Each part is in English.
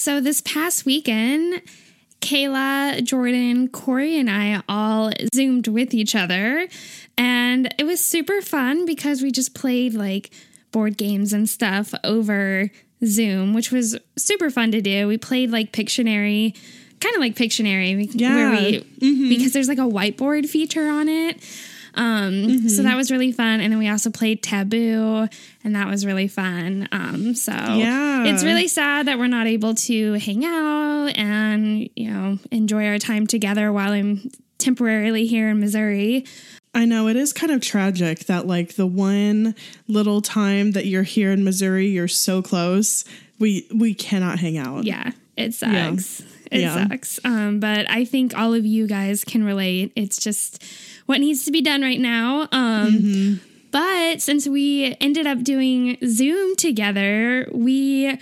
So, this past weekend, Kayla, Jordan, Corey, and I all Zoomed with each other. And it was super fun because we just played like board games and stuff over Zoom, which was super fun to do. We played like Pictionary, kind of like Pictionary, yeah. We, mm-hmm. because there's like a whiteboard feature on it. Um, mm-hmm. So that was really fun. And then we also played Taboo, and that was really fun. Um, so yeah. it's really sad that we're not able to hang out and, you know, enjoy our time together while I'm temporarily here in Missouri. I know it is kind of tragic that, like, the one little time that you're here in Missouri, you're so close. We we cannot hang out. Yeah, it sucks. Yeah. It Yeah. sucks. Um, but I think all of you guys can relate. It's just what needs to be done right now. Um, But since we ended up doing Zoom together, we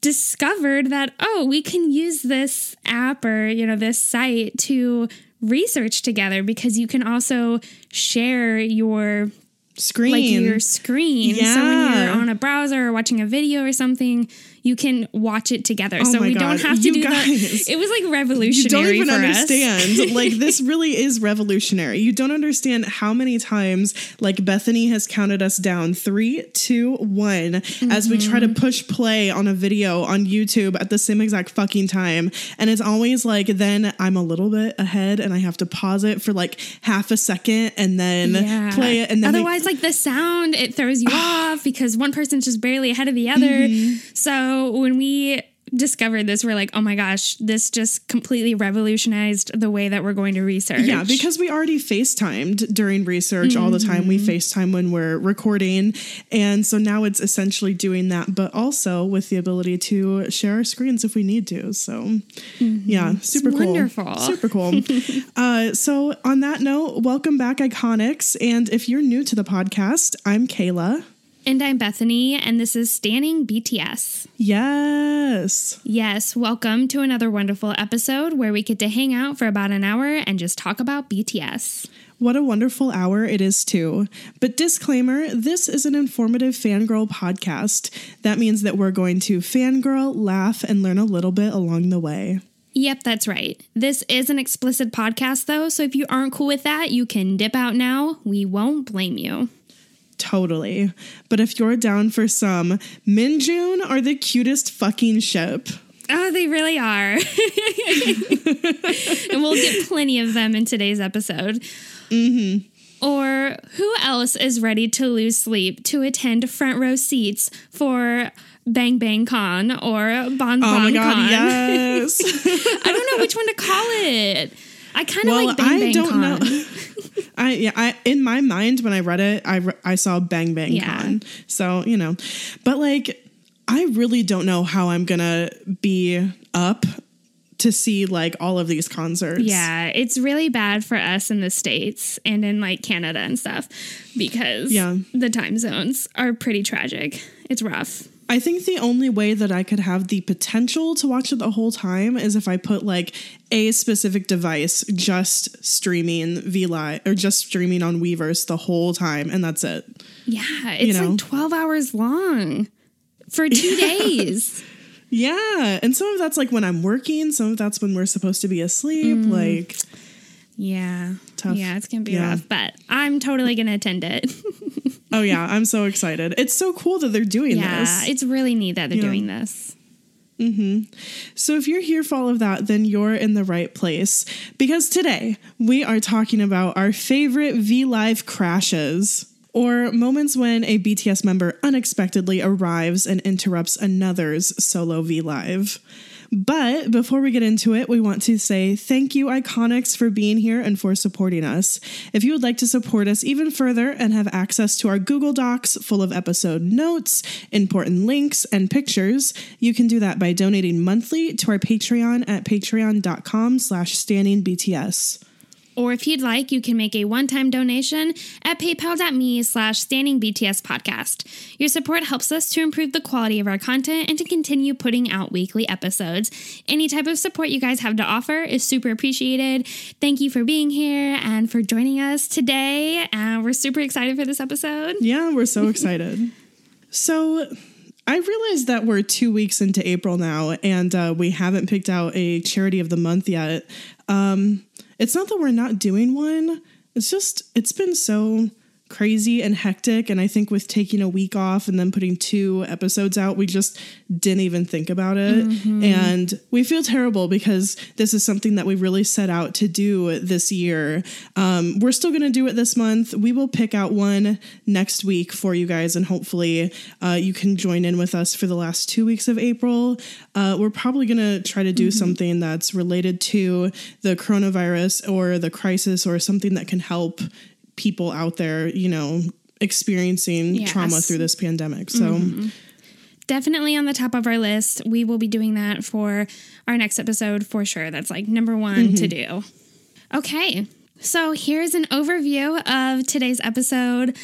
discovered that, oh, we can use this app or, you know, this site to research together because you can also share your Screen. like your screen. So when you're on a browser or watching a video or something, you can watch it together. Oh so we God. don't have to You do guys. that. It was like revolutionary. you don't even understand. like this really is revolutionary. You don't understand how many times like Bethany has counted us down three, two, one as we try to Mm-hmm. push play on a video on YouTube at the same exact fucking time. And it's always like then I'm a little bit ahead and I have to pause it for like half a second and then Yeah. play it. And then otherwise, like the sound, it throws you off because one person's just barely ahead of the other. Mm-hmm. So when we discovered this, we're like, oh my gosh, this just completely revolutionized the way that we're going to research. Yeah, because we already FaceTimed during research all the time. We FaceTime when we're recording. And so now it's essentially doing that, but also with the ability to share our screens if we need to. So, yeah, super cool. wonderful. Super cool. uh, so, on that note, welcome back, Iconics. And if you're new to the podcast, I'm Kayla. And I'm Bethany, and this is Standing BTS. Yes. Yes, welcome to another wonderful episode where we get to hang out for about an hour and just talk about BTS. What a wonderful hour it is, too. But disclaimer this is an informative fangirl podcast. That means that we're going to fangirl, laugh, and learn a little bit along the way. Yep, that's right. This is an explicit podcast, though, so if you aren't cool with that, you can dip out now. We won't blame you. Totally. But if you're down for some, Minjoon are the cutest fucking ship. Oh, they really are. and we'll get plenty of them in today's episode. Mm-hmm. Or who else is ready to lose sleep to attend front row seats for Bang Bang Con or Bon Bon Oh my god, Con? yes. I don't know which one to call it. I kind of well, like Bang I Bang don't Con. know. I yeah, I in my mind when I read it, I I saw Bang Bang Yeah. Con. So, you know. But like I really don't know how I'm going to be up to see like all of these concerts. Yeah, it's really bad for us in the States and in like Canada and stuff because Yeah. the time zones are pretty tragic. It's rough. I think the only way that I could have the potential to watch it the whole time is if I put like a specific device just streaming V Live or just streaming on Weverse the whole time, and that's it. Yeah, it's know? like 12 hours long for two days. Yeah, and some of that's like when I'm working, some of that's when we're supposed to be asleep. Mm. Like, Yeah. Tough. Yeah, it's going to be Yeah. rough, but I'm totally going to attend it. oh yeah, I'm so excited. It's so cool that they're doing yeah, this. Yeah, it's really neat that they're Yeah. doing this. Mm-hmm. So if you're here for all of that, then you're in the right place because today we are talking about our favorite V Live crashes. Or moments when a BTS member unexpectedly arrives and interrupts another's solo V Live. But before we get into it, we want to say thank you, Iconics, for being here and for supporting us. If you would like to support us even further and have access to our Google Docs full of episode notes, important links, and pictures, you can do that by donating monthly to our Patreon at patreon.com slash standingbts. Or if you'd like, you can make a one-time donation at paypal.me slash standing BTS podcast. Your support helps us to improve the quality of our content and to continue putting out weekly episodes. Any type of support you guys have to offer is super appreciated. Thank you for being here and for joining us today. Uh, we're super excited for this episode. Yeah, we're so excited. so I realized that we're two weeks into April now, and uh, we haven't picked out a charity of the month yet. Um, it's not that we're not doing one. It's just it's been so crazy and hectic. And i think with taking a week off and then putting two episodes out we just didn't even think about it. And we feel terrible because this is something that we really set out to do this year. Um, we're still going to do it this month. We will pick out one next week for you guys and hopefully uh, you can join in with us for the last two weeks of april. Uh, we're probably going to try to do something that's related to the coronavirus or the crisis or something that can help people out there, you know, experiencing Yes. trauma through this pandemic. So, Definitely on the top of our list. We will be doing that for our next episode for sure. That's like number one to do. Okay. So here's an overview of today's episode.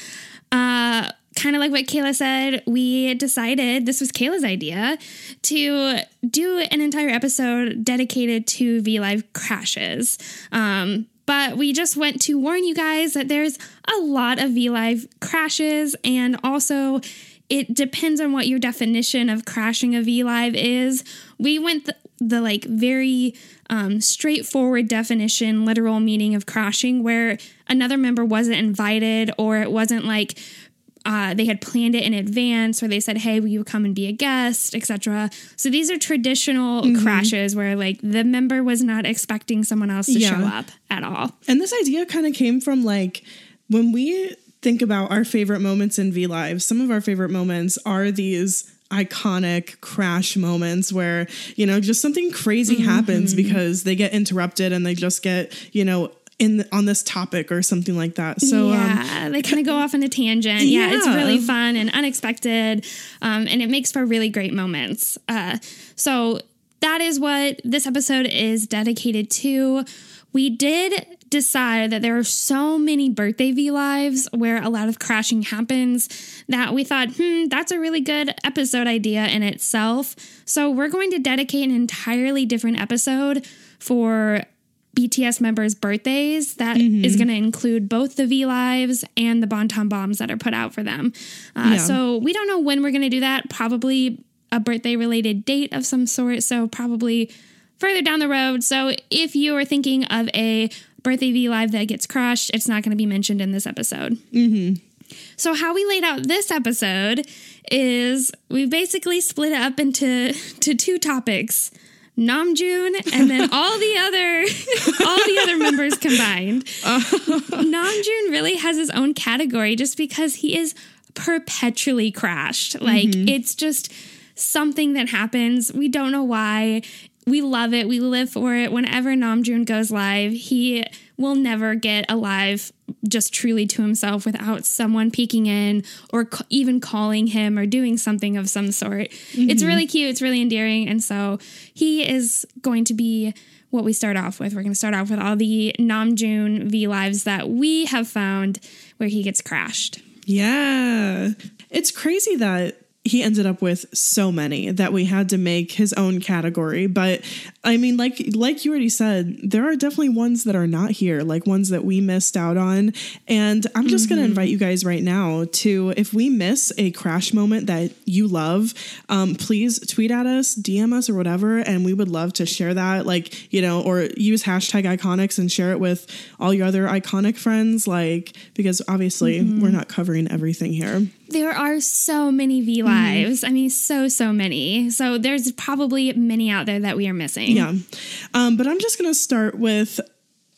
Uh, kind of like what Kayla said, we decided this was Kayla's idea to do an entire episode dedicated to V Live crashes. Um, but we just went to warn you guys that there's a lot of VLive crashes, and also it depends on what your definition of crashing a VLive is. We went the, the like very um, straightforward definition, literal meaning of crashing, where another member wasn't invited or it wasn't like uh, they had planned it in advance or they said hey will you come and be a guest? etc so these are traditional crashes where like the member was not expecting someone else to Yeah. show up at all. And this idea kind of came from like when we think about our favorite moments in V Live, some of our favorite moments are these iconic crash moments where, you know, just something crazy happens because they get interrupted and they just get, you know, in on this topic or something like that. So um, yeah, they kind of go off on a tangent. Yeah, it's really fun and unexpected, um, and it makes for really great moments. Uh, so that is what this episode is dedicated to. We did decide that there are so many birthday V lives where a lot of crashing happens that we thought, hmm, that's a really good episode idea in itself. So we're going to dedicate an entirely different episode for BTS members' birthdays that is going to include both the V Lives and the Bangtan Bombs that are put out for them. Uh, Yeah. So we don't know when we're going to do that. Probably a birthday related date of some sort. So probably further down the road. So if you are thinking of a birthday V Live that gets crushed, it's not going to be mentioned in this episode. So how we laid out this episode is we basically split it up into to two topics. Namjoon and then all the other all the other members combined. Namjoon really has his own category just because he is perpetually crashed. Like mm-hmm. it's just something that happens. We don't know why. We love it. We live for it. Whenever Namjoon goes live, he will never get alive just truly to himself without someone peeking in or c- even calling him or doing something of some sort. It's mm-hmm. really cute. It's really endearing. And so he is going to be what we start off with. We're going to start off with all the Namjoon V lives that we have found where he gets crashed. Yeah. It's crazy that he ended up with so many that we had to make his own category. But I mean, like like you already said, there are definitely ones that are not here, like ones that we missed out on. And I'm just gonna invite you guys right now to if we miss a crash moment that you love, um, please tweet at us, DM us, or whatever, and we would love to share that. Like you know, or use hashtag iconics and share it with all your other iconic friends. Like because obviously we're not covering everything here. There are so many V lives. I mean, so, so many. So there's probably many out there that we are missing. Yeah. Um, but I'm just going to start with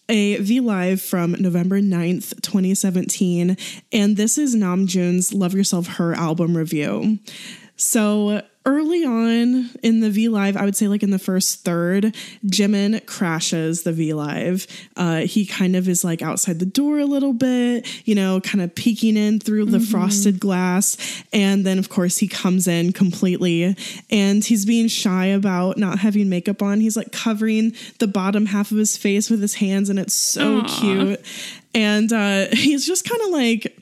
a V Live from November 9th, 2017. And this is Nam Namjoon's Love Yourself Her album review. So early on in the V Live, I would say like in the first third, Jimin crashes the V Live. Uh, he kind of is like outside the door a little bit, you know, kind of peeking in through the frosted glass. And then, of course, he comes in completely and he's being shy about not having makeup on. He's like covering the bottom half of his face with his hands, and it's so Aw. cute. And uh, he's just kind of like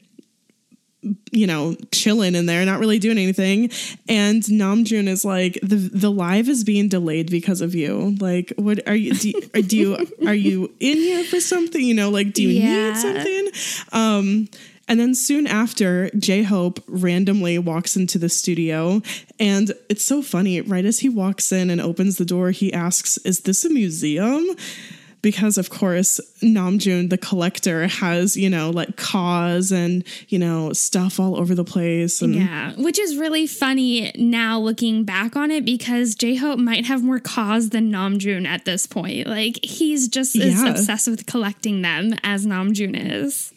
you know, chilling in there, not really doing anything. And Namjoon is like, the the live is being delayed because of you. Like, what are you? Do, you- do you are you in here for something? You know, like, do you Yeah. need something? Um, and then soon after, J Hope randomly walks into the studio, and it's so funny. Right as he walks in and opens the door, he asks, "Is this a museum?" Because of course Namjoon the collector has you know like KAWS and you know stuff all over the place and Yeah, which is really funny now looking back on it because J Hope might have more KAWS than Namjoon at this point. Like he's just as Yeah. obsessed with collecting them as Namjoon is.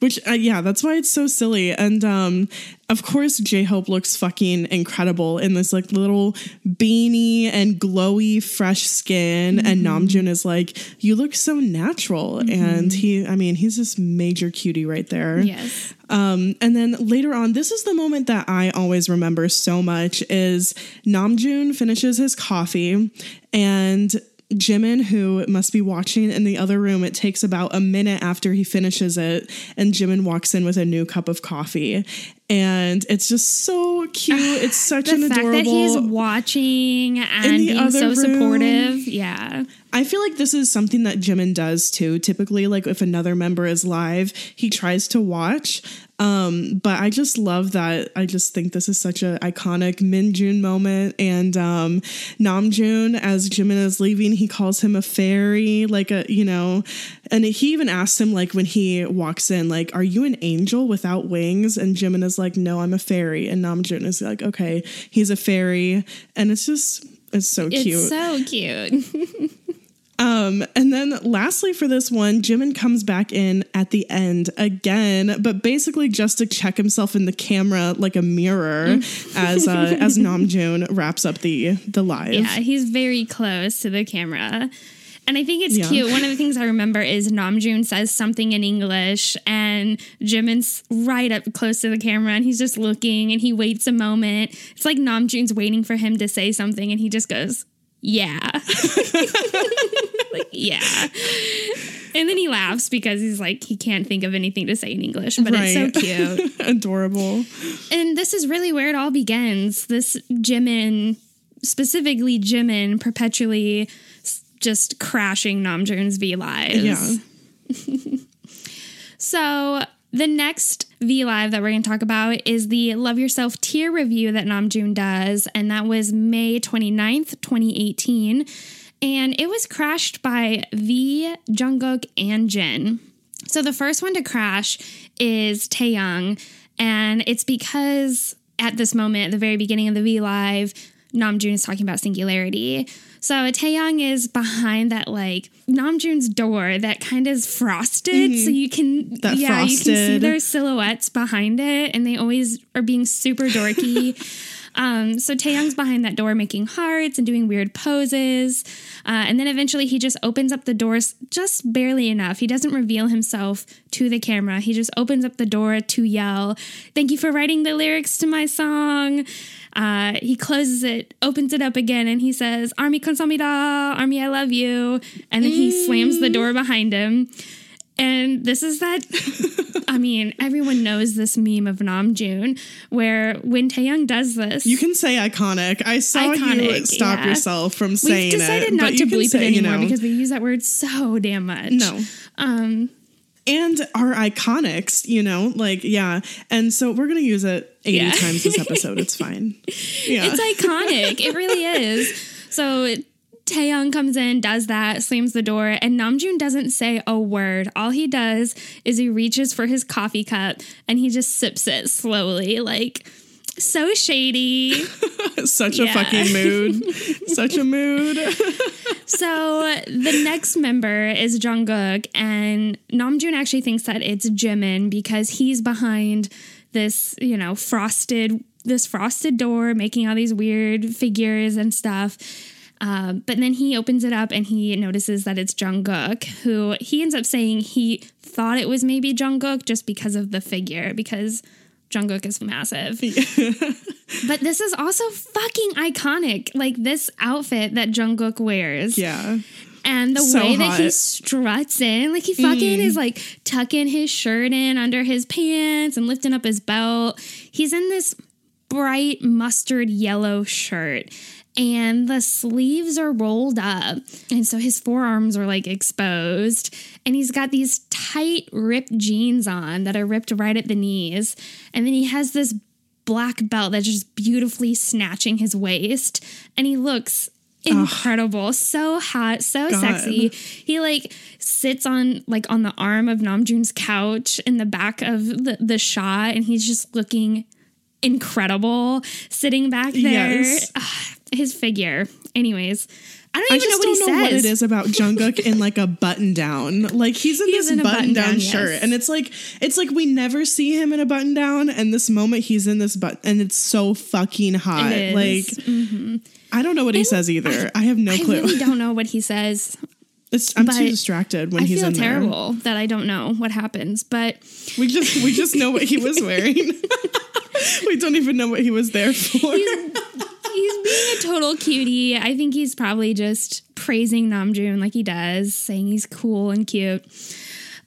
Which uh, yeah that's why it's so silly. And um of course j-hope looks fucking incredible in this like little beanie and glowy fresh skin. And namjoon is like you look so natural. And he i mean he's this major cutie right there. Yes. Um, and then later on, this is the moment that I always remember so much is Namjoon finishes his coffee and Jimin, who must be watching in the other room, it takes about a minute after he finishes it, and Jimin walks in with a new cup of coffee. And it's just so cute. It's such an adorable. The fact that he's watching and being so room. supportive. Yeah. I feel like this is something that Jimin does too. Typically, like if another member is live, he tries to watch. Um, but I just love that. I just think this is such an iconic Minjoon moment. And um, Namjoon, as Jimin is leaving, he calls him a fairy, like a you know, and he even asks him like when he walks in, like, "Are you an angel without wings?" And Jimin is like, "No, I'm a fairy." And Namjoon is like, "Okay, he's a fairy," and it's just. It's so It's cute. so cute. Um, and then lastly for this one, Jimin comes back in at the end again, but basically just to check himself in the camera like a mirror as uh, as Namjoon wraps up the the live. Yeah, he's very close to the camera. And I think it's Yeah. cute. One of the things I remember is Namjoon says something in English, and Jimin's right up close to the camera, and he's just looking, and he waits a moment. It's like Namjoon's waiting for him to say something, and he just goes, "Yeah, like yeah." And then he laughs because he's like he can't think of anything to say in English, but it's so cute. Adorable. And this is really where it all begins. This Jimin, specifically Jimin, perpetually just crashing Namjoon's V lives. Yeah. So the next V Live that we're going to talk about is the Love Yourself Tear review that Namjoon does, and that was May 29th, 2018. And it was crashed by V, Jungkook, and Jin. So the first one to crash is Taehyung, and it's because at this moment, at the very beginning of the V Live, Namjoon is talking about singularity. So Taehyung is behind that like Namjoon's door that kind of is frosted, so you can Mm-hmm. That yeah you can see frosted. their silhouettes behind it, and they always are being super dorky. Um, so Taehyung's behind that door making hearts and doing weird poses. Uh, and then eventually he just opens up the doors just barely enough. He doesn't reveal himself to the camera. He just opens up the door to yell, Thank you for writing the lyrics to my song. Uh, he closes it, opens it up again, and he says, Army konsamida, Army, I love you. And then he slams the door behind him. And this is that. I mean, everyone knows this meme of Namjoon, where when Taehyung does this, You can say iconic. I saw you Iconic, stop yeah. yourself from we've saying decided it. not but to you can bleep say, it you anymore know, because we use that word so damn much. no. Um, and our iconics, you know, like yeah. And so we're gonna use it 80 Yeah. times this episode. It's fine. Yeah. It's iconic. it really is. So Taehyung comes in, does that, slams the door, and Namjoon doesn't say a word. All he does is he reaches for his coffee cup and he just sips it slowly, like so shady. Such a fucking mood. Such a mood. so the next member is Jungkook, and Namjoon actually thinks that it's Jimin because he's behind this, you know, frosted this frosted door, making all these weird figures and stuff. Um, but then he opens it up and he notices that it's Jungkook, who he ends up saying he thought it was maybe Jungkook just because of the figure, because Jungkook is massive. but this is also fucking iconic. Like this outfit that Jungkook wears. Yeah. And the So way that he struts in, like he fucking is mm. like tucking his shirt in under his pants and lifting up his belt. He's in this bright mustard yellow shirt. And the sleeves are rolled up. And so his forearms are like exposed. And he's got these tight, ripped jeans on that are ripped right at the knees. And then he has this black belt that's just beautifully snatching his waist. And he looks incredible so hot so God. sexy he like sits on like on the arm of namjoon's couch in the back of the, the shot and he's just looking incredible sitting back there Yes. Ah, his figure anyways i don't I even know what he know says what it is about Jungkook in like a button down. Like he's in He's this in a button down button-down, shirt, yes. and it's like it's like we never see him in a button down, and this moment he's in this button, and it's so fucking hot. Like is. I don't know what he says either. I, have no i clue. really don't know what he says It's, I'm but too distracted when he's in there. i he's feel in terrible that i don't know what happens but. We just we just know what he was wearing. we don't even know what he was there for. he's being a total cutie. I think he's probably just praising Namjoon like he does, saying he's cool and cute.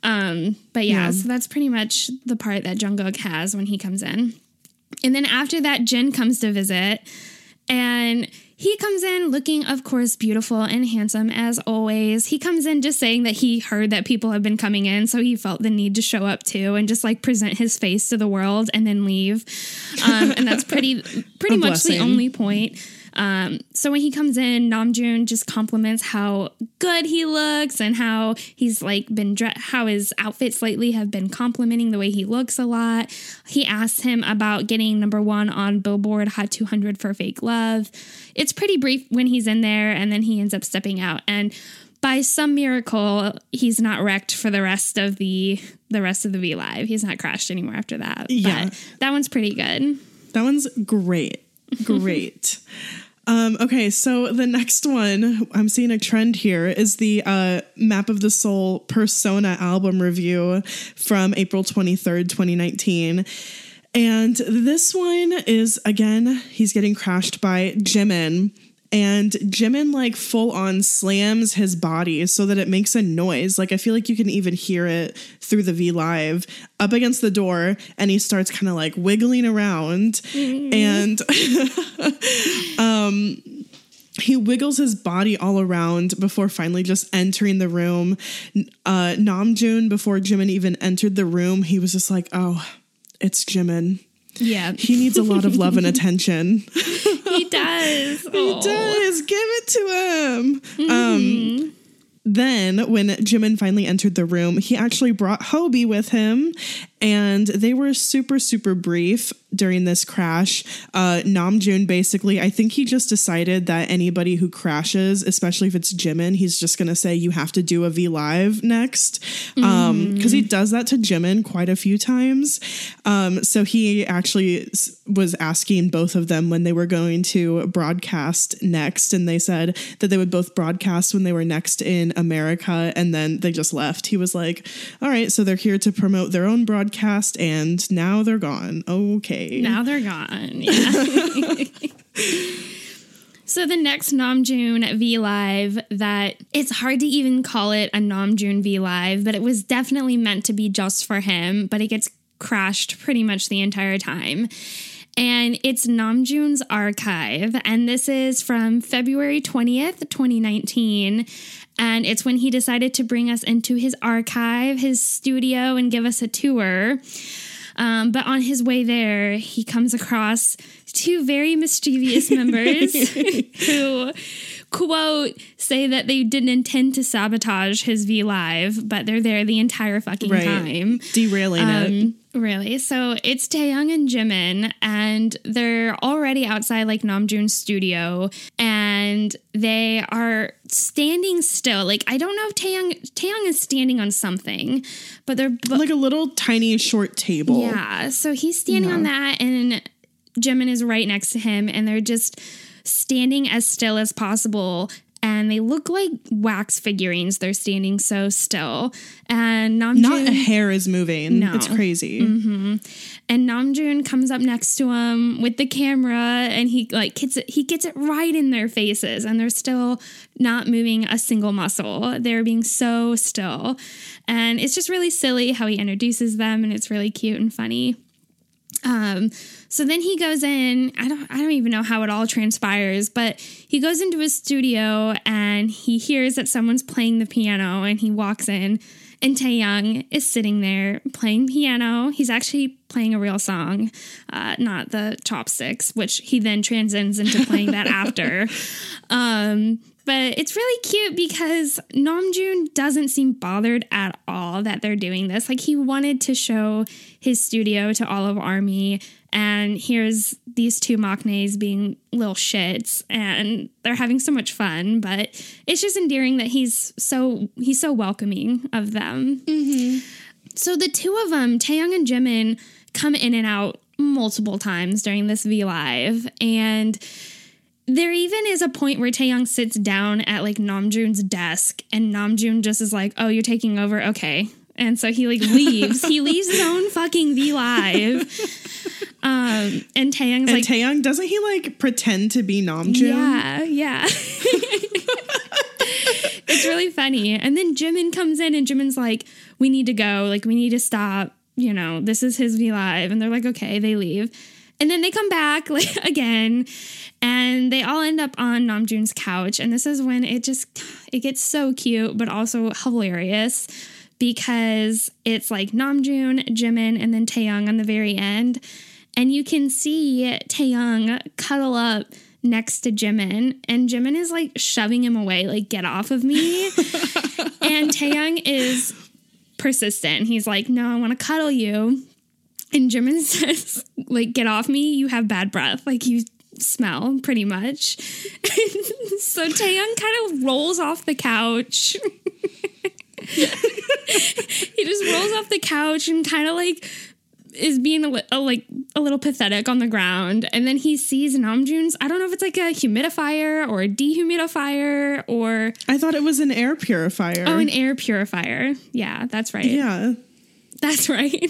Um, but yeah, Yeah. so that's pretty much the part that Jungkook has when he comes in. And then after that, Jin comes to visit, and he comes in looking, of course, beautiful and handsome as always. He comes in just saying that he heard that people have been coming in, so he felt the need to show up too and just like present his face to the world and then leave. Um, and that's pretty, pretty much the only point. Um, so when he comes in, Namjoon just compliments how good he looks and how he's like been dre- how his outfits lately have been complimenting the way he looks a lot. He asks him about getting number one on Billboard Hot 200 for Fake Love. It's pretty brief when he's in there, and then he ends up stepping out and. By some miracle, he's not wrecked for the rest of the the rest of the V Live. He's not crashed anymore after that. Yeah. But that one's pretty good. That one's great. Great. um, okay, so the next one, I'm seeing a trend here, is the uh, Map of the Soul Persona album review from April 23rd, 2019. And this one is, again, he's getting crashed by Jimin. And Jimin like full on slams his body so that it makes a noise. Like I feel like you can even hear it through the V Live up against the door, and he starts kind of like wiggling around, and um, he wiggles his body all around before finally just entering the room. Uh, Namjoon, before Jimin even entered the room, he was just like, "Oh, it's Jimin. Yeah. He needs a lot of love and attention." He does. He does. Give it to him. Um, then, when Jimin finally entered the room, he actually brought Hobie with him, and they were super, super brief during this crash. Uh, Namjoon basically, I think he just decided that anybody who crashes, especially if it's Jimin, he's just going to say, You have to do a V Live next. Because he does that to Jimin quite a few times. Um, so he actually s- was asking both of them when they were going to broadcast next, and they said that they would both broadcast when they were next in America, and then they just left. He was like, "All right, so they're here to promote their own broadcast, and now they're gone. Okay, Now they're gone. Yeah. So the next Namjoon V Live that it's hard to even call it a Namjoon V Live, but it was definitely meant to be just for him, but it gets crashed pretty much the entire time. And it's Namjoon's archive, and this is from February 20th, 2019. And it's when he decided to bring us into his archive, his studio, and give us a tour. Um, but on his way there, he comes across two very mischievous members who quote say that they didn't intend to sabotage his V Live, but they're there the entire fucking Right. time. Derailing it. Really? So it's Taehyung and Jimin, and they're already outside like Namjoon's studio, and they are standing still. Like I don't know if Taehyung Taehyung is standing on something, but they're Like a little tiny short table. yeah. So he's standing on that, and Jimin is right next to him, and they're just standing as still as possible. And they look like wax figurines. They're standing so still. And Namjoon, Not a hair is moving. No. It's crazy. Mm-hmm. and Namjoon comes up next to him with the camera, and he like gets it. He gets it right in their faces, and they're still not moving a single muscle. They're being so still, and it's just really silly how he introduces them, and it's really cute and funny. Um, so then he goes in. I don't. I don't even know how it all transpires, but he goes into his studio and he hears that someone's playing the piano, and he walks in, and Taehyung is sitting there playing piano. He's actually playing a real song, uh, not the chopsticks, which he then transcends into playing that after. Um, but it's really cute because Namjoon doesn't seem bothered at all that they're doing this. Like he wanted to show his studio to all of Army, and here's these two maknaes being little shits, and they're having so much fun. But it's just endearing that he's so he's so welcoming of them. Mm-hmm. So the two of them, Taehyung and Jimin, come in and out multiple times during this V Live, and there even is a point where Taehyung sits down at like Namjoon's desk, and Namjoon just is like, "Oh, you're taking over, okay." And so he like leaves. he leaves his own fucking V Live. Um, and Taehyung's And like, Taehyung, doesn't he like pretend to be Namjoon? yeah, yeah. it's really funny. And then Jimin comes in and Jimin's like, we need to go. Like, we need to stop. You know, this is his V Live. And they're like, okay, they leave. And then they come back like again and they all end up on Namjoon's couch. And this is when it just it gets so cute, but also hilarious because it's like Namjoon, Jimin, and then Taehyung on the very end. And you can see Taehyung cuddle up next to Jimin, and Jimin is like shoving him away, like, get off of me. and Taehyung is persistent. He's like, no, I want to cuddle you. And Jimin says, like, get off me. You have bad breath. Like, you smell pretty much. so Taehyung kind of rolls off the couch. he just rolls off the couch and kind of like is being a, li- a, like a little pathetic on the ground and then he sees Namjoon's I don't know if it's like a humidifier or a dehumidifier or I thought it was an air purifier. oh an air purifier yeah that's right yeah. that's right.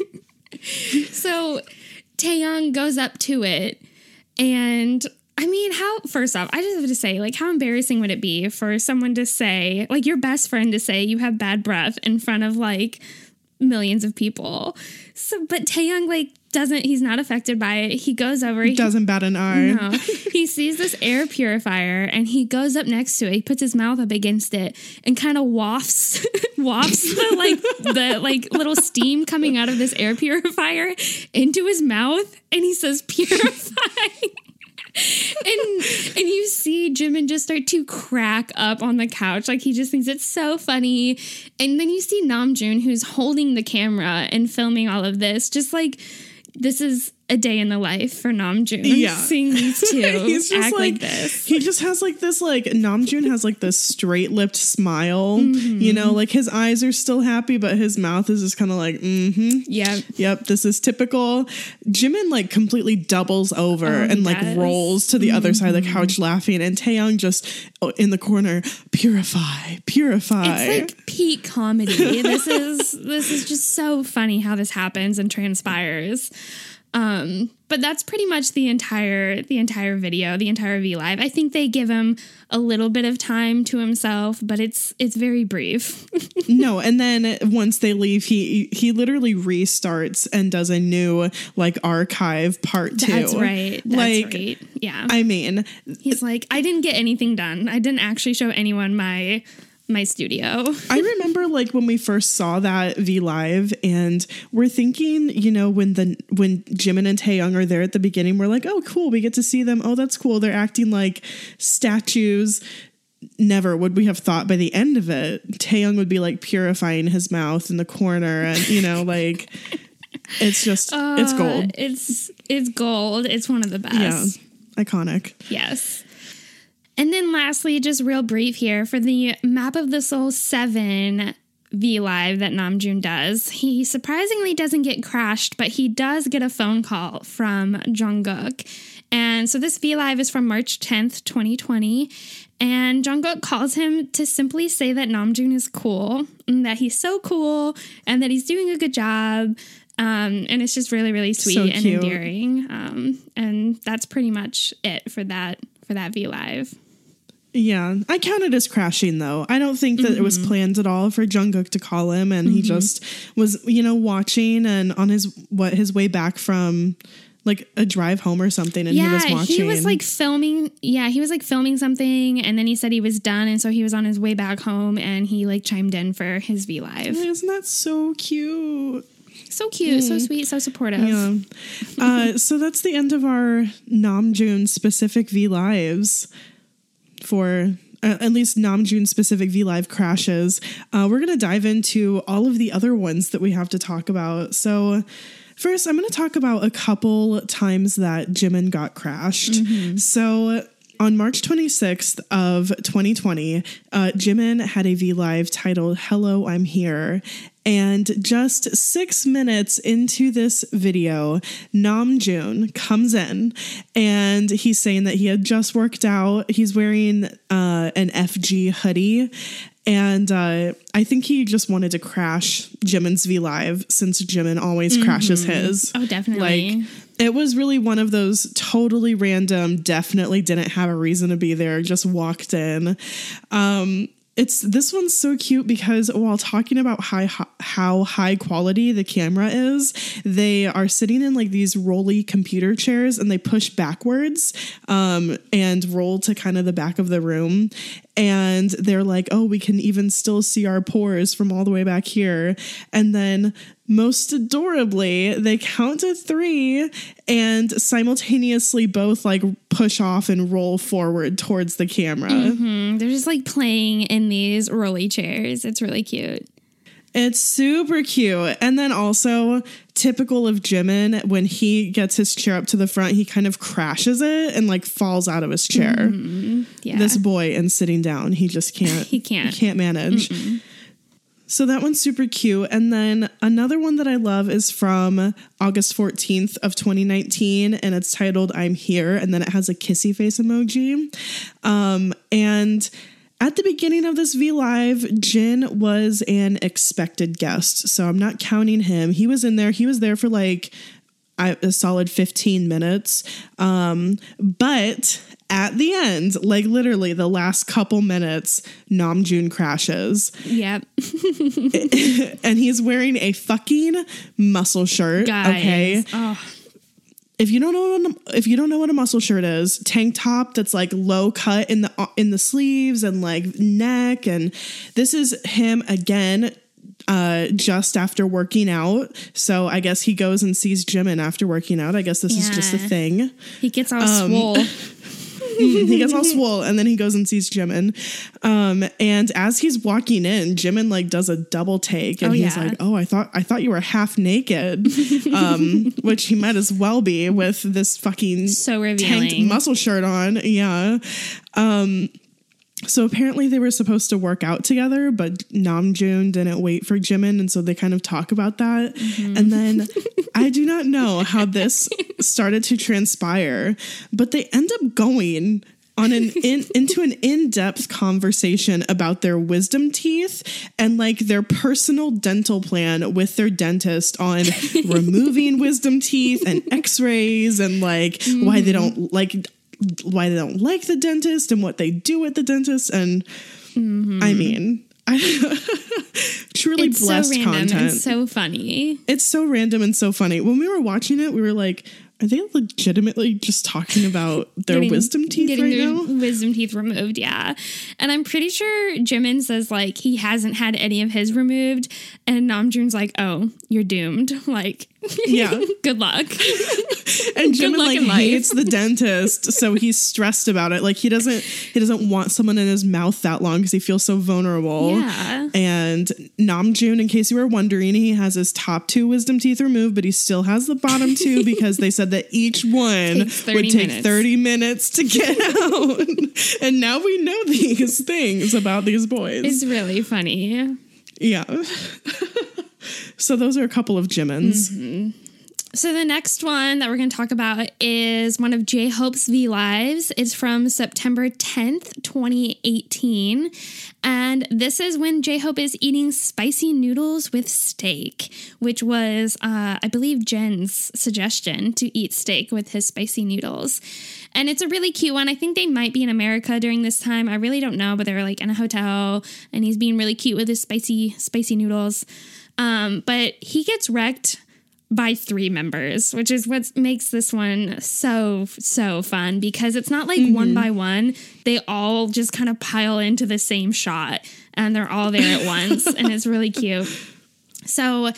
So Taehyung goes up to it, and I mean, how, first off, I just have to say, like, how embarrassing would it be for someone to say, like, your best friend to say you have bad breath in front of, like, millions of people? So, but Taehyung, like, doesn't, he's not affected by it. He goes over, he, Doesn't bat an eye. no. he sees this air purifier and he goes up next to it. He puts his mouth up against it and kind of wafts wafts the like the like little steam coming out of this air purifier into his mouth and he says purify. and and you see Jimin just start to crack up on the couch like he just thinks it's so funny and then you see Namjoon who's holding the camera and filming all of this just like this is a day in the life for Namjoon Yeah. seeing these two He's just act like, like, this He just has like this like Namjoon has like this straight lipped smile. Mm-hmm. You know, like his eyes are still happy, but his mouth is just kind of like, mm-hmm. yeah Yep, this is typical. Jimin like completely doubles over Oh, and like does. Mm-hmm. rolls to the other side of the couch laughing, and Taehyung just oh, in the corner, purify, purify. It's like peak comedy. this is this is just so funny how this happens and transpires. Um, but that's pretty much the entire the entire video, the entire V Live. I think they give him a little bit of time to himself, but it's it's very brief. no, and then once they leave, he he literally restarts and does a new like archive part two. That's right. That's like, right. Yeah. I mean, he's like, I didn't get anything done. I didn't actually show anyone my my studio. I remember like when we first saw that V Live and we're thinking, you know, when the when Jimin and Taehyung are there at the beginning, we're like, oh cool, we get to see them. Oh, that's cool. They're acting like statues. Never would we have thought by the end of it, Taehyung would be like purifying his mouth in the corner and you know, like it's just uh, it's gold. It's it's gold. It's one of the best. Yeah. Iconic. Yes. And then lastly, just real brief here for the Map of the Soul 7 V Live that Namjoon does. He surprisingly doesn't get crashed, but he does get a phone call from Jungkook. And so this V Live is from March 10th, 2020. And Jungkook calls him to simply say that Namjoon is cool, and that he's so cool, and that he's doing a good job. Um, and it's just really, really sweet so and endearing. Um, and that's pretty much it for that for that V Live. Yeah, I count it as crashing though. I don't think that mm-hmm. it was mm-hmm. planned at all for Jungkook to call him, and mm-hmm. he just was, you know, watching and on his what his way back from like a drive home or something, and yeah, he was watching. He was like filming. Yeah, he was like filming something, and then he said he was done, and so he was on his way back home, and he like chimed in for his V live. Isn't that so cute? So cute, mm. so sweet, so supportive. Yeah. uh, so that's the end of our Namjoon specific V lives for uh, at least Namjoon specific V Live crashes. Uh, we're going to dive into all of the other ones that we have to talk about. So, first, I'm going to talk about a couple times that Jimin got crashed. Mm-hmm. So, on March 26th of 2020, uh, Jimin had a V Live titled Hello, I'm Here. And just six minutes into this video, Namjoon comes in and he's saying that he had just worked out. He's wearing uh, an FG hoodie. And uh, I think he just wanted to crash Jimin's V Live since Jimin always mm-hmm. crashes his. Oh, definitely. Like, it was really one of those totally random, definitely didn't have a reason to be there, just walked in. Um, it's this one's so cute because while talking about high, how high quality the camera is, they are sitting in like these rolly computer chairs and they push backwards um, and roll to kind of the back of the room. And they're like, oh, we can even still see our pores from all the way back here. And then most adorably, they count to three and simultaneously both like push off and roll forward towards the camera. Mm-hmm. They're just like playing in these rolly chairs. It's really cute. It's super cute. And then also, typical of Jimin, when he gets his chair up to the front, he kind of crashes it and like falls out of his chair. Mm-hmm. Yeah. This boy and sitting down, he just can't. he can't. He can't manage. Mm-mm. So that one's super cute. And then another one that I love is from August 14th of 2019 and it's titled I'm Here and then it has a kissy face emoji. Um, and at the beginning of this V Live, Jin was an expected guest. So I'm not counting him. He was in there. He was there for like a solid 15 minutes. Um, but at the end, like literally the last couple minutes, Namjoon crashes. Yep. and he's wearing a fucking muscle shirt. Guys. Okay. Oh. If you don't know what a, if you don't know what a muscle shirt is, tank top that's like low cut in the in the sleeves and like neck and this is him again uh, just after working out. So I guess he goes and sees Jimin after working out. I guess this yeah. is just a thing. He gets all um, swole. he gets all swole and then he goes and sees Jimin. Um, and as he's walking in, Jimin like does a double take and oh, he's yeah. like, "Oh, I thought I thought you were half naked," um, which he might as well be with this fucking so revealing tanked muscle shirt on. Yeah. Um, so apparently they were supposed to work out together, but Namjoon didn't wait for Jimin, and so they kind of talk about that. Mm-hmm. And then I do not know how this started to transpire, but they end up going on an in, into an in-depth conversation about their wisdom teeth and like their personal dental plan with their dentist on removing wisdom teeth and x-rays and like why they don't like why they don't like the dentist and what they do at the dentist and mm-hmm. I mean truly it's so blessed random content. and so funny. It's so random and so funny. When we were watching it, we were like, are they legitimately just talking about their Getting- wisdom teeth getting right their now? Wisdom teeth removed, yeah. And I'm pretty sure Jimin says like he hasn't had any of his removed, and Namjoon's like, "Oh, you're doomed." Like, Yeah. good luck. And Jimin luck like in life. hates the dentist, so he's stressed about it. Like he doesn't he doesn't want someone in his mouth that long because he feels so vulnerable. Yeah. And Namjoon, in case you were wondering, he has his top two wisdom teeth removed, but he still has the bottom two because they said that each one would take minutes. 30 minutes to get out. and now we know these things about these boys. It's really funny. yeah. So those are a couple of Jimin's. So the next one that we're going to talk about is one of J Hope's V Lives. It's from September 10th, 2018. And this is when J Hope is eating spicy noodles with steak, which was, uh, I believe, Jin's suggestion to eat steak with his spicy noodles. And it's a really cute one. I think they might be in America during this time. I really don't know, but they're like in a hotel and he's being really cute with his spicy, spicy noodles. Um, but he gets wrecked by three members, which is what makes this one so, so fun because it's not like one by one. They all just kind of pile into the same shot and they're all there at once. And it's really cute. So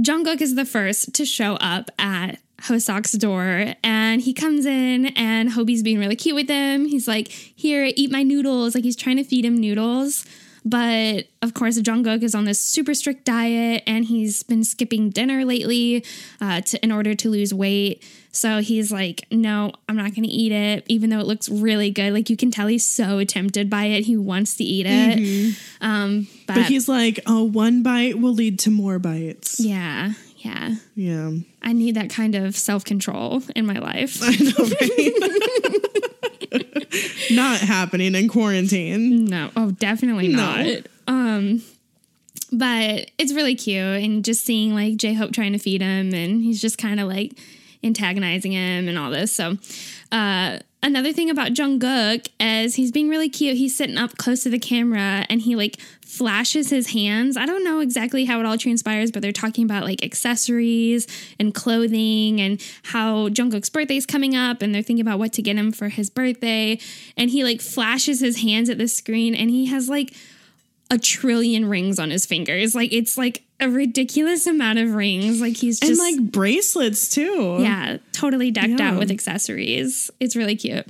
Jungkook is the first to show up at Hoseok's door and he comes in and Hobie's being really cute with him. He's like, Here, eat my noodles. Like he's trying to feed him noodles. But of course, Jungkook is on this super strict diet and he's been skipping dinner lately uh, to, in order to lose weight. So he's like, No, I'm not going to eat it, even though it looks really good. Like you can tell he's so tempted by it. He wants to eat it. Um, but, But he's like, oh, one bite will lead to more bites. yeah, yeah. Yeah. I need that kind of self control in my life. I know, right? Not happening in quarantine. No, oh, definitely No. not. Um, but it's really cute, and just seeing like J Hope trying to feed him, and he's just kind of like antagonizing him and all this. So, uh, another thing about Jungkook is he's being really cute. He's sitting up close to the camera, and he like flashes his hands. I don't know exactly how it all transpires, but they're talking about like accessories and clothing and how Jungkook's birthday is coming up and they're thinking about what to get him for his birthday. And he like flashes his hands at the screen and he has like a trillion rings on his fingers. Like it's like a ridiculous amount of rings. Like he's And just like bracelets too. yeah, totally decked Yeah. out with accessories. It's really cute.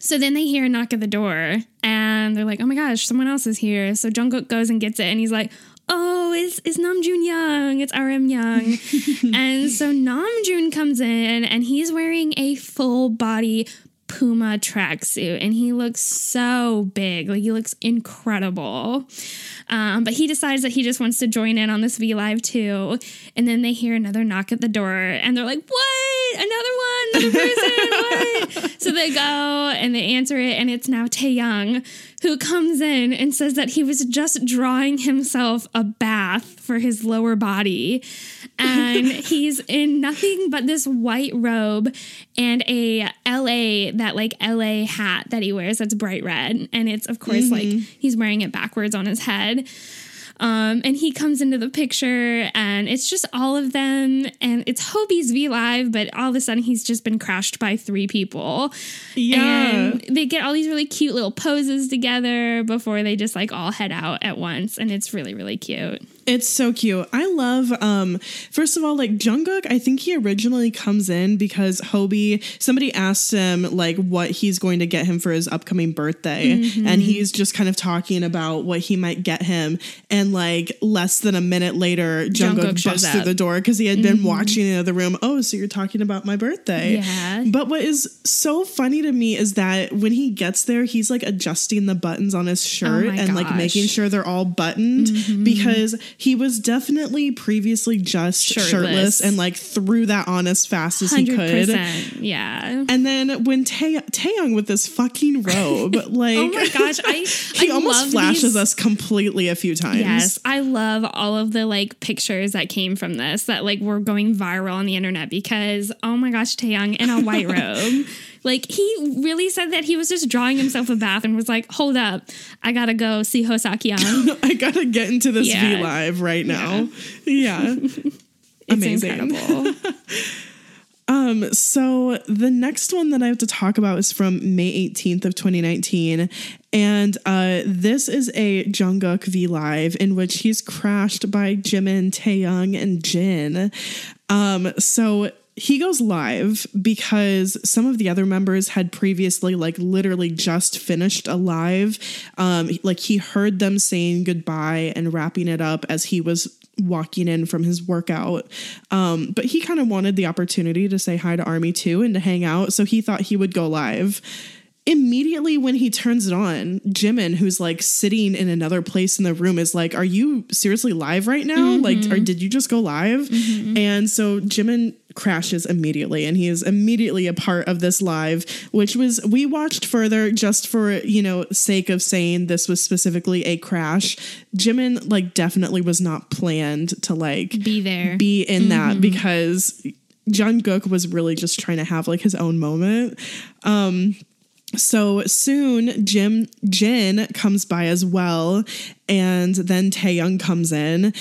So then they hear a knock at the door and they're like, oh my gosh, someone else is here. So Jungkook goes and gets it and he's like, oh, it's, it's Namjoon hyung. It's RM hyung. and so Namjoon comes in and he's wearing a full body Puma tracksuit and he looks so big. Like he looks incredible. Um, but he decides that he just wants to join in on this V Live too. And then they hear another knock at the door and they're like, What? Another one? Another person? what? So they go and they answer it, and it's now Taehyung who comes in and says that he was just drawing himself a bath for his lower body. And he's in nothing but this white robe and a LA, that like LA hat that he wears that's bright red. And it's, of course, like mm-hmm. he's wearing it backwards on his head. Um, and he comes into the picture, and it's just all of them, and it's Hobie's V Live, but all of a sudden he's just been crashed by three people. Yeah. And they get all these really cute little poses together before they just like all head out at once, and it's really, really cute. It's so cute. I love um first of all like Jungkook, I think he originally comes in because Hobie somebody asked him like what he's going to get him for his upcoming birthday Mm-hmm. and he's just kind of talking about what he might get him and like less than a minute later Jungkook, Jungkook busts through the door cuz he had been watching in the other room. Oh, so you're talking about my birthday. Yeah. But what is so funny to me is that when he gets there, he's like adjusting the buttons on his shirt Oh and like making sure they're all buttoned Mm-hmm. because he was definitely previously just shirtless, Shirtless. and like threw that on as fast as he could. Yeah. And then when Tae Taehyung with this fucking robe, like Oh my gosh, I he I almost flashes these- us completely a few times. Yes, I love all of the like pictures that came from this that like were going viral on the internet because oh my gosh, Taehyung in a white robe. Like he really said that he was just drawing himself a bath and was like, "Hold up, I gotta go see Hosakian." I gotta get into this Yeah. V Live right now. Yeah. It's Amazing. Um, so the next one that I have to talk about is from May 18th of 2019. And uh, this is a Jungkook V Live in which he's crashed by Jimin, Taehyung, and Jin. Um, so he goes live because some of the other members had previously like literally just finished a live. Um like he heard them saying goodbye and wrapping it up as he was walking in from his workout. Um but he kind of wanted the opportunity to say hi to army too and to hang out so he thought he would go live. Immediately when he turns it on, Jimin, who's like sitting in another place in the room, is like, "Are you seriously live right now? Like, or did you just go live?" And so Jimin crashes immediately, and he is immediately a part of this live, which was we watched further just for you know sake of saying this was specifically a crash. Jimin like definitely was not planned to like Be there. be in that because Jungkook was really just trying to have like his own moment. Um so soon Jim Jin comes by as well and then Taehyung comes in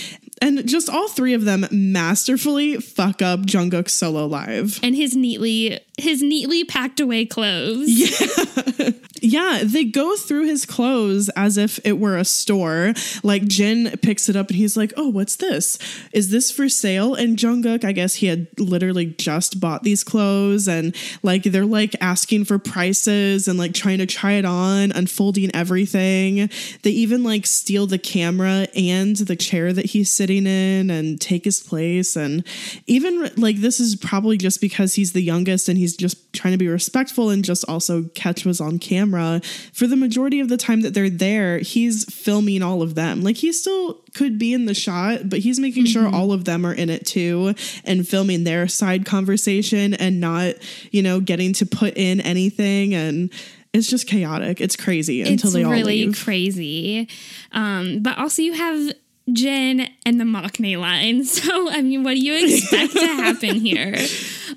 and just all three of them masterfully fuck up Jungkook's solo live. and his neatly his neatly packed away clothes. Yeah, yeah, they go through his clothes as if it were a store. Like Jin picks it up and he's like, "Oh, what's this? Is this for sale?" And Jungkook, I guess he had literally just bought these clothes and like they're like asking for prices and like trying to try it on, unfolding everything. They even like steal the camera and the chair that he's sitting in and take his place and even like this is probably just because he's the youngest and he's just trying to be respectful and just also catch was on camera for the majority of the time that they're there he's filming all of them like he still could be in the shot but he's making sure all of them are in it too and filming their side conversation and not you know getting to put in anything and it's just chaotic it's crazy until it's they all really leave crazy. Um, but also you have Jin and the maknae line. So I mean, what do you expect to happen here?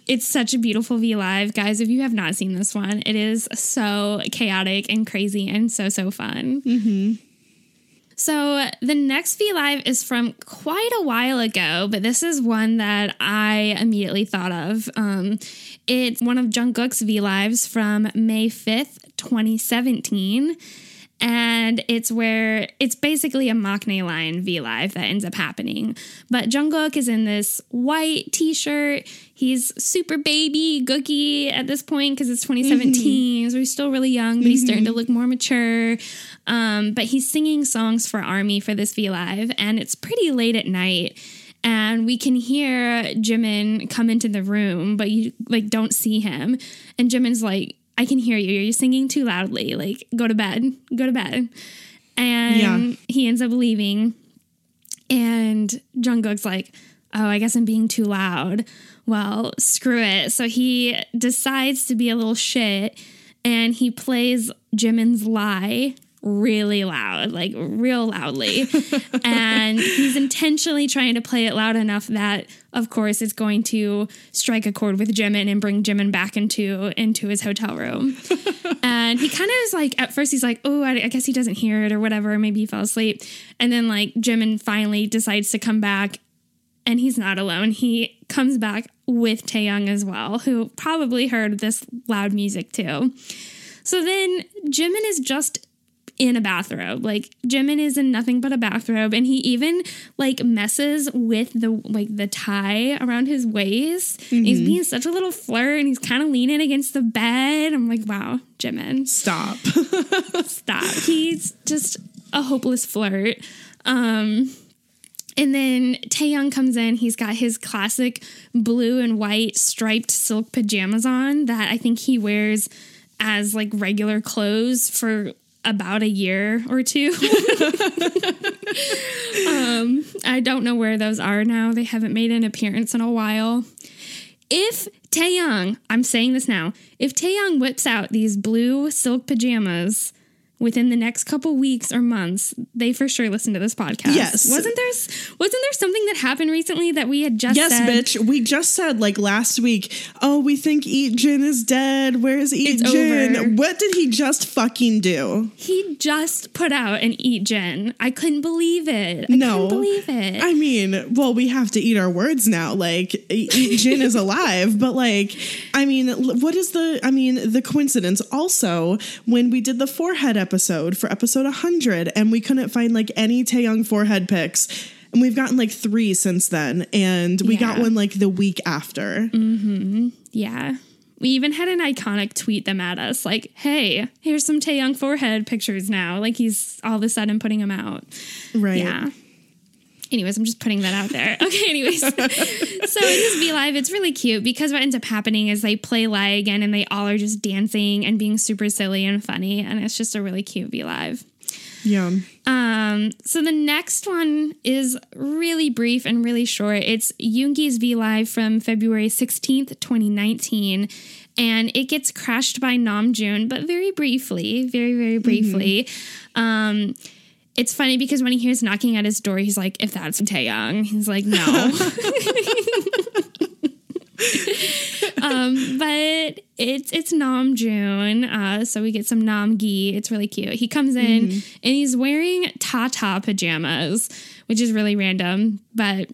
It's such a beautiful V Live, guys. If you have not seen this one, it is so chaotic and crazy and so so fun. So the next V Live is from quite a while ago, but this is one that I immediately thought of. Um, it's one of Jungkook's V Lives from May 5th, 2017. And it's where it's basically a maknae line V Live that ends up happening. But Jungkook is in this white t shirt. He's super baby gooky at this point because it's 2017. So he's still really young, but he's starting to look more mature. Um, but he's singing songs for Army for this V Live, and it's pretty late at night. And we can hear Jimin come into the room, but you like don't see him. And Jimin's like, I can hear you. You're singing too loudly. Like, go to bed. Go to bed. And Yeah. he ends up leaving. And Jungkook's like, oh, I guess I'm being too loud. Well, screw it. So he decides to be a little shit and he plays Jimin's lie really loud, like real loudly. and he's intentionally trying to play it loud enough that, of course, it's going to strike a chord with Jimin and bring Jimin back into into his hotel room. and he kind of is like, at first, he's like, oh, I, I guess he doesn't hear it or whatever. Maybe he fell asleep. And then, like, Jimin finally decides to come back and he's not alone. He comes back with Taehyung as well, who probably heard this loud music too. So then Jimin is just in a bathrobe. Like Jimin is in nothing but a bathrobe and he even like messes with the like the tie around his waist. He's being such a little flirt and he's kind of leaning against the bed. I'm like, wow, Jimin stop stop. He's just a hopeless flirt. Um, and then Taehyung comes in. He's got his classic blue and white striped silk pajamas on that I think he wears as like regular clothes for about a year or two. um, I don't know where those are now. They haven't made an appearance in a while. If Taehyung, I'm saying this now, if Taehyung whips out these blue silk pajamas within the next couple weeks or months, they for sure listen to this podcast. Yes. Wasn't there wasn't there something that happened recently that we had just Yes, said? bitch. We just said like last week, oh, we think Eat Jin is dead. Where's Eat It's Jin? over. What did he just fucking do? He just put out an Eat Jin. I couldn't believe it. I No. couldn't believe it. I mean, well, we have to eat our words now. Like, Eat Jin is alive, but like, I mean, what is the, I mean, the coincidence also when we did the forehead episode for episode 100 and we couldn't find like any Taehyung forehead pics. And we've gotten like three since then. And we got one like the week after. Mm-hmm. Yeah. We even had an iconic tweet them at us like, hey, here's some Taehyung forehead pictures now. Like he's all of a sudden putting them out. Right. Yeah. Anyways, I'm just putting that out there. Okay, anyways. so in this V Live, it's really cute because what ends up happening is they play Lie again and they all are just dancing and being super silly and funny. And it's just a really cute V Live. Yeah. Um, so the next one is really brief and really short. It's Yoongi's V Live from February 16th, 2019. And it gets crashed by Namjoon, but very briefly, very, very briefly. Um, it's funny because when he hears knocking at his door, he's like, if that's Taehyung, he's like, no. um, but it's it's Namjoon, uh, so we get some Namgi. It's really cute. He comes in and he's wearing Tata pajamas, which is really random, but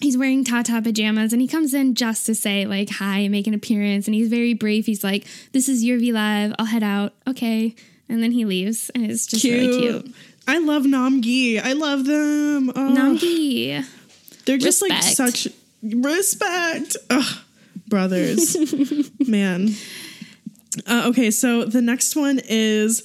he's wearing Tata pajamas and he comes in just to say like hi and make an appearance and he's very brief. He's like, "This is your V Live. I'll head out." Okay, and then he leaves and it's just really cute. I love Namgi. I love them. Oh, Namgi. They're just like such respect. Ugh, brothers. Man. Uh, okay, so the next one is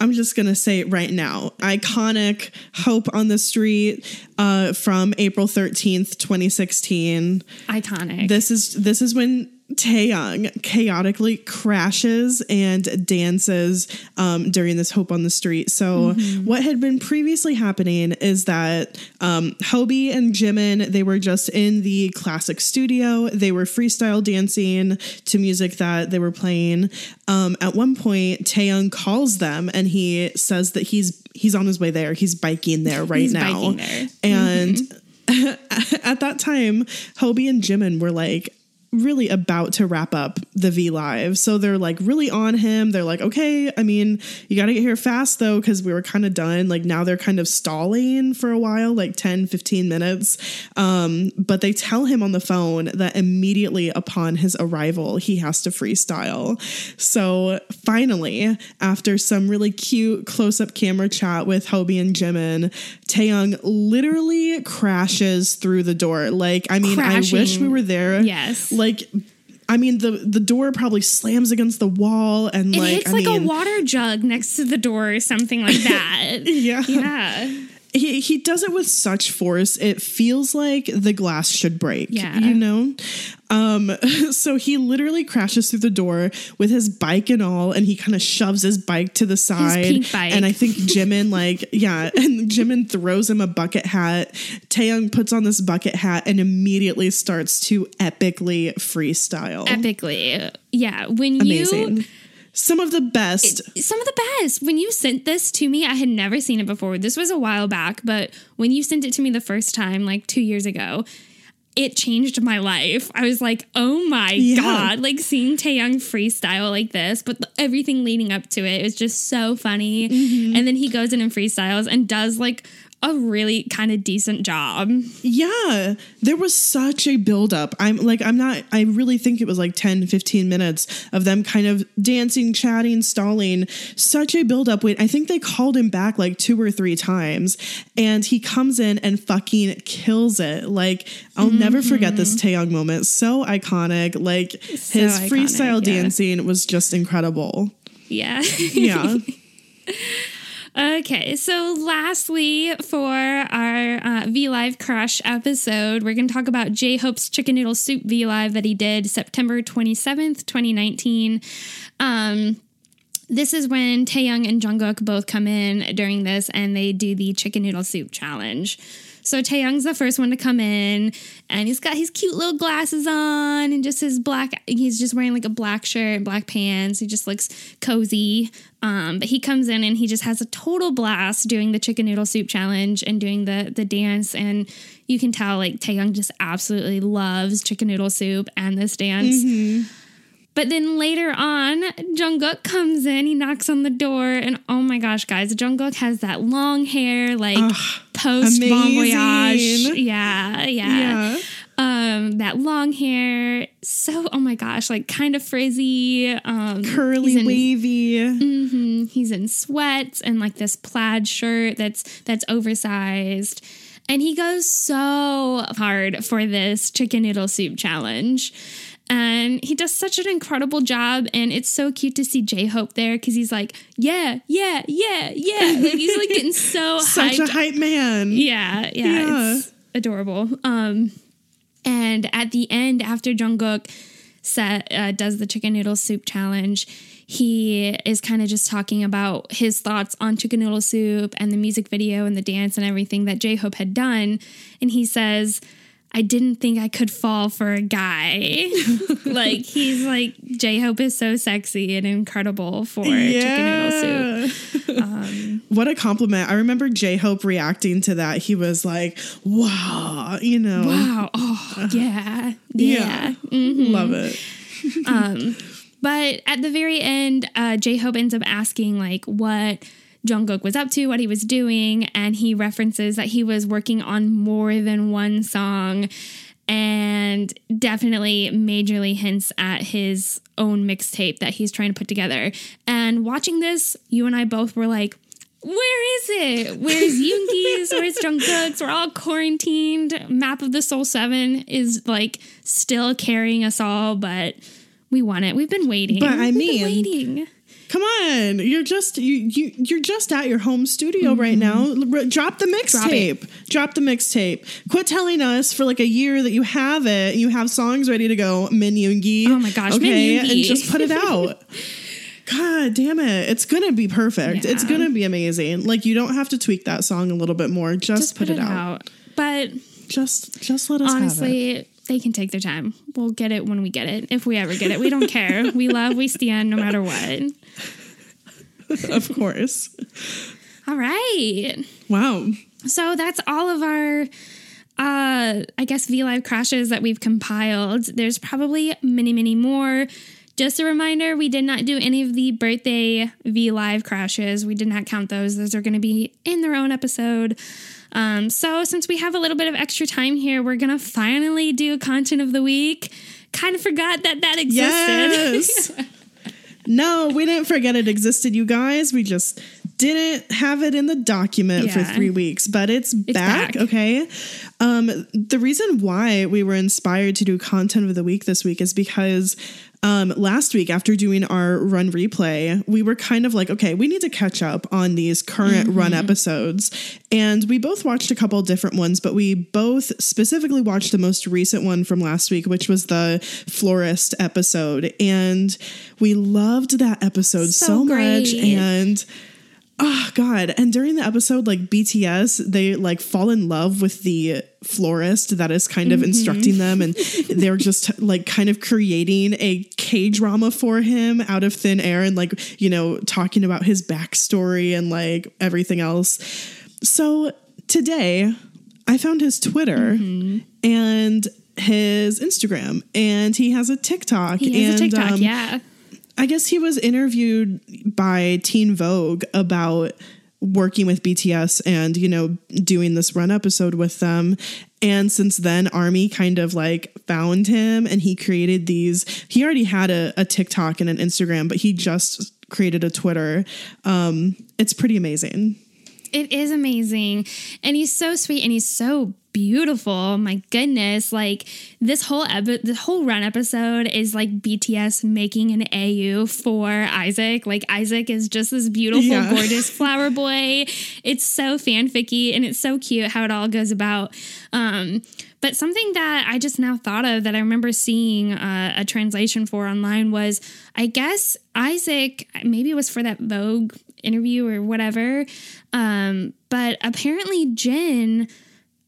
I'm just gonna say it right now. Iconic Hope on the Street uh, from April 13th, 2016. Iconic. This is this is when Taehyung chaotically crashes and dances um, during this Hope on the Street. So what had been previously happening is that um, Hobie and Jimin they were just in the classic studio. They were freestyle dancing to music that they were playing. Um, at one point, Taehyung calls them and he says that he's he's on his way there. He's biking there right He's now, there. and at that time, Hobie and Jimin were like really about to wrap up the V Live. So they're like really on him. They're like, okay, I mean, you got to get here fast though, because we were kind of done. Like now they're kind of stalling for a while, like 10, 15 minutes. Um, but they tell him on the phone that immediately upon his arrival, he has to freestyle. So finally, after some really cute close up camera chat with Hobie and Jimin, Taehyung literally crashes through the door. Like, I mean, I wish we were there. Yes. Like, I mean, the the door probably slams against the wall and it like, hits I like mean, a water jug next to the door or something like that. yeah. yeah. He he does it with such force it feels like the glass should break Yeah. you know um so he literally crashes through the door with his bike and all and he kind of shoves his bike to the side and i think jimin like yeah and jimin throws him a bucket hat taehyung puts on this bucket hat and immediately starts to epically freestyle Epically. Yeah. When amazing you some of the best some of the best. When you sent this to me, I had never seen it before. This was a while back, but when you sent it to me the first time, like two years ago, it changed my life. I was like, oh my Yeah. God, like seeing Taehyung freestyle like this, but everything leading up to it was just so funny. Mm-hmm. And then he goes in and freestyles and does like a really kind of decent job. Yeah, there was such a buildup. I'm like, I'm not, I really think it was like 10, 15 minutes of them kind of dancing, chatting, stalling. Such a buildup. Wait, I think they called him back like two or three times and he comes in and fucking kills it. Like, I'll never forget this mm-hmm. Taehyung moment. So iconic. Like, his iconic, freestyle yeah. dancing was just incredible. Yeah. Yeah. Okay, so lastly, for our uh, V Live Crush episode, we're going to talk about J Hope's Chicken Noodle Soup V Live that he did September 27th, 2019. Um, this is when Taehyung and Jungkook both come in during this and they do the chicken noodle soup challenge. So Taehyung's the first one to come in, and he's got his cute little glasses on and just his black. He's just wearing like a black shirt and black pants. He just looks cozy. Um, but he comes in and he just has a total blast doing the chicken noodle soup challenge and doing the the dance. And you can tell like Taehyung just absolutely loves chicken noodle soup and this dance. But then later on, Jungkook comes in, he knocks on the door, and oh my gosh, guys, Jungkook has that long hair, like post Bon Voyage. Yeah, yeah. Yeah. Um, that long hair, so oh my gosh, like kind of frizzy, um, Curly, he's in- wavy. Mhm. He's in sweats and like this plaid shirt that's that's oversized. And he goes so hard for this chicken noodle soup challenge. And he does such an incredible job. And it's so cute to see J Hope there because he's like, yeah, yeah, yeah, yeah. Like he's like getting so Such hyped a hype man. yeah, yeah, Yeah. it's adorable. Um, and at the end, after Jungkook set, uh, does the chicken noodle soup challenge, he is kind of just talking about his thoughts on chicken noodle soup and the music video and the dance and everything that J Hope had done. And he says, I didn't think I could fall for a guy. like he's like J Hope is so sexy and incredible for chicken noodle soup. Um, What a compliment. I remember J Hope reacting to that. He was like, wow, you know. Wow. Oh, yeah. Yeah. Yeah. Mhm. Love it. Um, but at the very end, uh, J Hope ends up asking like what Jungkook was up to, what he was doing, and he references that he was working on more than one song, and definitely majorly hints at his own mixtape that he's trying to put together. And watching this, you and I both were like. Where is it? Where's Yoongi's? Where's Jungkook's? We're all quarantined. Map of the Soul 7 is like still carrying us all, but we want it. We've been waiting. But I We've been mean- waiting. Come on, you're just you you you're just at your home studio right now. R- Drop the Mm-hmm. Drop mixtape. Drop the mixtape. Quit telling us for like a year that you have it. You have songs ready to go. Min Yoongi. Oh my gosh, okay, and just put it out. God damn it! It's gonna be perfect. It's gonna be amazing. Like you don't have to tweak that song a little bit more. Just, Just put, it, out. But Just just let us honestly, they can take their time. We'll get it when we get it. If we ever get it, we don't care. We love, we stand no matter what. of course. All right. Wow. So that's all of our uh I guess V Live crashes that we've compiled. There's probably many, many more. Just a reminder, we did not do any of the birthday V Live crashes. We did not count those. Those are going to be in their own episode. Um, so since we have a little bit of extra time here, we're going to finally do content of the week. Kind of forgot that that existed. Yes. no, we didn't forget it existed, you guys. We just didn't have it in the document for three weeks, but it's, back, back. Okay. Um, the reason why we were inspired to do content of the week this week is because um, last week, after doing our run replay, we were kind of like, okay, we need to catch up on these current run episodes. And we both watched a couple different ones, but we both specifically watched the most recent one from last week, which was the florist episode. And we loved that episode so, So much. And Oh God. And during the episode, like BTS, they like fall in love with the florist that is kind of instructing them. And they're just like kind of creating a K drama for him out of thin air and like, you know, talking about his backstory and like everything else. So today I found his Twitter and his Instagram and he has a TikTok. He has and, a TikTok, um, yeah. I guess he was interviewed by Teen Vogue about working with BTS and, you know, doing this run episode with them. And since then, Army kind of like found him and he created these. He already had a, a TikTok and an Instagram, but he just created a Twitter. Um, it's pretty amazing. It is amazing. And he's so sweet and he's so beautiful. My goodness, like this whole epi- the whole run episode is like BTS making an AU for Isaac. Like Isaac is just this beautiful, Yeah. gorgeous flower boy. It's so fanficky and it's so cute how it all goes about. Um, but something that I just now thought of that I remember seeing uh, a translation for online was, I guess Isaac maybe it was for that Vogue interview or whatever. Um, but apparently Jin,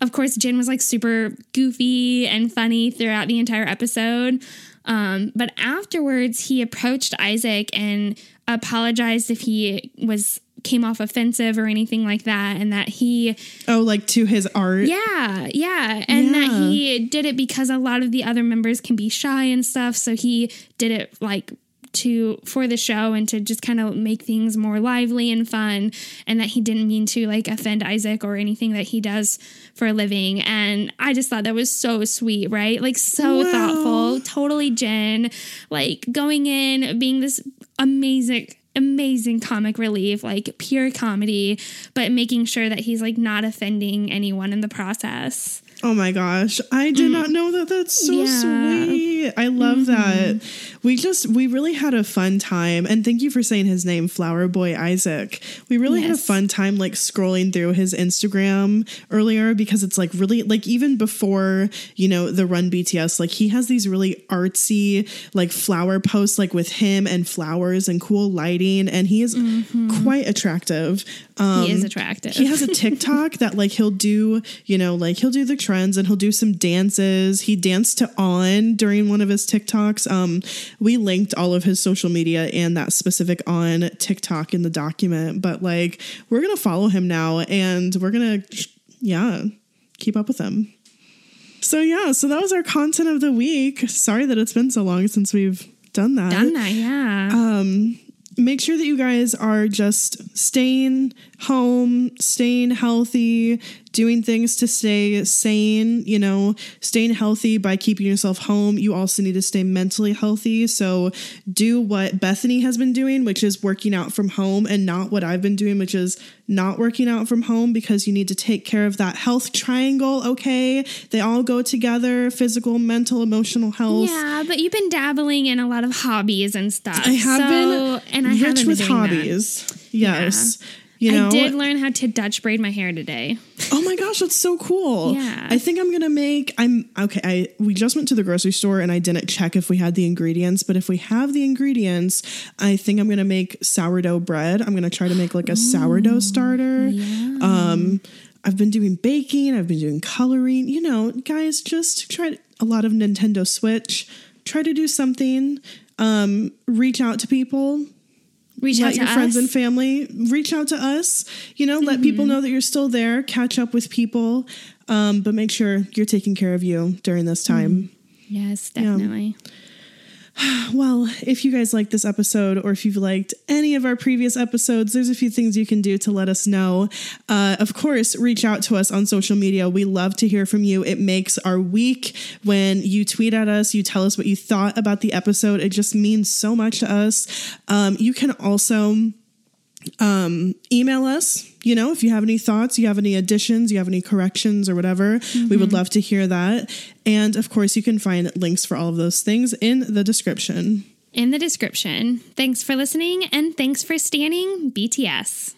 of course, Jin was like super goofy and funny throughout the entire episode. Um, but afterwards, he approached Isaac and apologized if he was came off offensive or anything like that, and that he Oh, like to his art. yeah, yeah. And that he did it because a lot of the other members can be shy and stuff. So he did it like to for the show and to just kind of make things more lively and fun and that he didn't mean to like offend Isaac or anything that he does for a living and I just thought that was so sweet right like so Wow. thoughtful totally Jin like going in being this amazing amazing comic relief like pure comedy but making sure that he's like not offending anyone in the process Oh my gosh. I did not know that. That's so Mm. Yeah. Mm-hmm. sweet. I love that. We just, we really had a fun time. And thank you for saying his name, Flower Boy Isaac. We really had a fun time like scrolling through his Instagram earlier because it's like really, like even before, you know, the Run BTS, like he has these really artsy, like flower posts, like with him and flowers and cool lighting. And he is quite attractive. Um, he is attractive he has a TikTok that like he'll do, you know, like he'll do the trends and he'll do some dances. He danced to On during one of his TikToks. Um, we linked all of his social media and that specific On TikTok in the document, but like we're gonna follow him now and we're gonna, yeah, keep up with him. So yeah, so that was our content of the week. Sorry that it's been so long since we've done that done that yeah um, make sure that you guys are just staying home, staying healthy, doing things to stay sane, you know, staying healthy by keeping yourself home. You also need to stay mentally healthy. So do what Bethany has been doing, which is working out from home, and not what I've been doing, which is not working out from home because you need to take care of that health triangle, okay? They all go together physical, mental, emotional health. yeah but you've been dabbling in a lot of hobbies and stuff I have So- been and I rich with doing that. hobbies. Yes. You know, I did learn how to Dutch braid my hair today. oh my gosh, that's so cool. Yeah. I think I'm gonna make I'm okay. I we just went to the grocery store and I didn't check if we had the ingredients, but if we have the ingredients, I think I'm gonna make sourdough bread. I'm gonna try to make like a sourdough starter. Um I've been doing baking, I've been doing coloring, you know, guys, just try a lot of Nintendo Switch. Try to do something. Um, reach out to people, Reach let out to your friends and family. Reach out to us. You know let Mm-hmm. people know that you're still there. Catch up with people. Um, but make sure you're taking care of you during this time. Yes, definitely. well if you guys like this episode or if you've liked any of our previous episodes there's a few things you can do to let us know. Uh, of course reach out to us on social media. We love to hear from you. It makes our week. When you tweet at us you tell us what you thought about the episode. It just means so much to us. Um, you can also um, email us. You know, if you have any thoughts, you have any additions, you have any corrections or whatever, we would love to hear that. And of course, you can find links for all of those things in the description. In the description. Thanks for listening and thanks for standing BTS.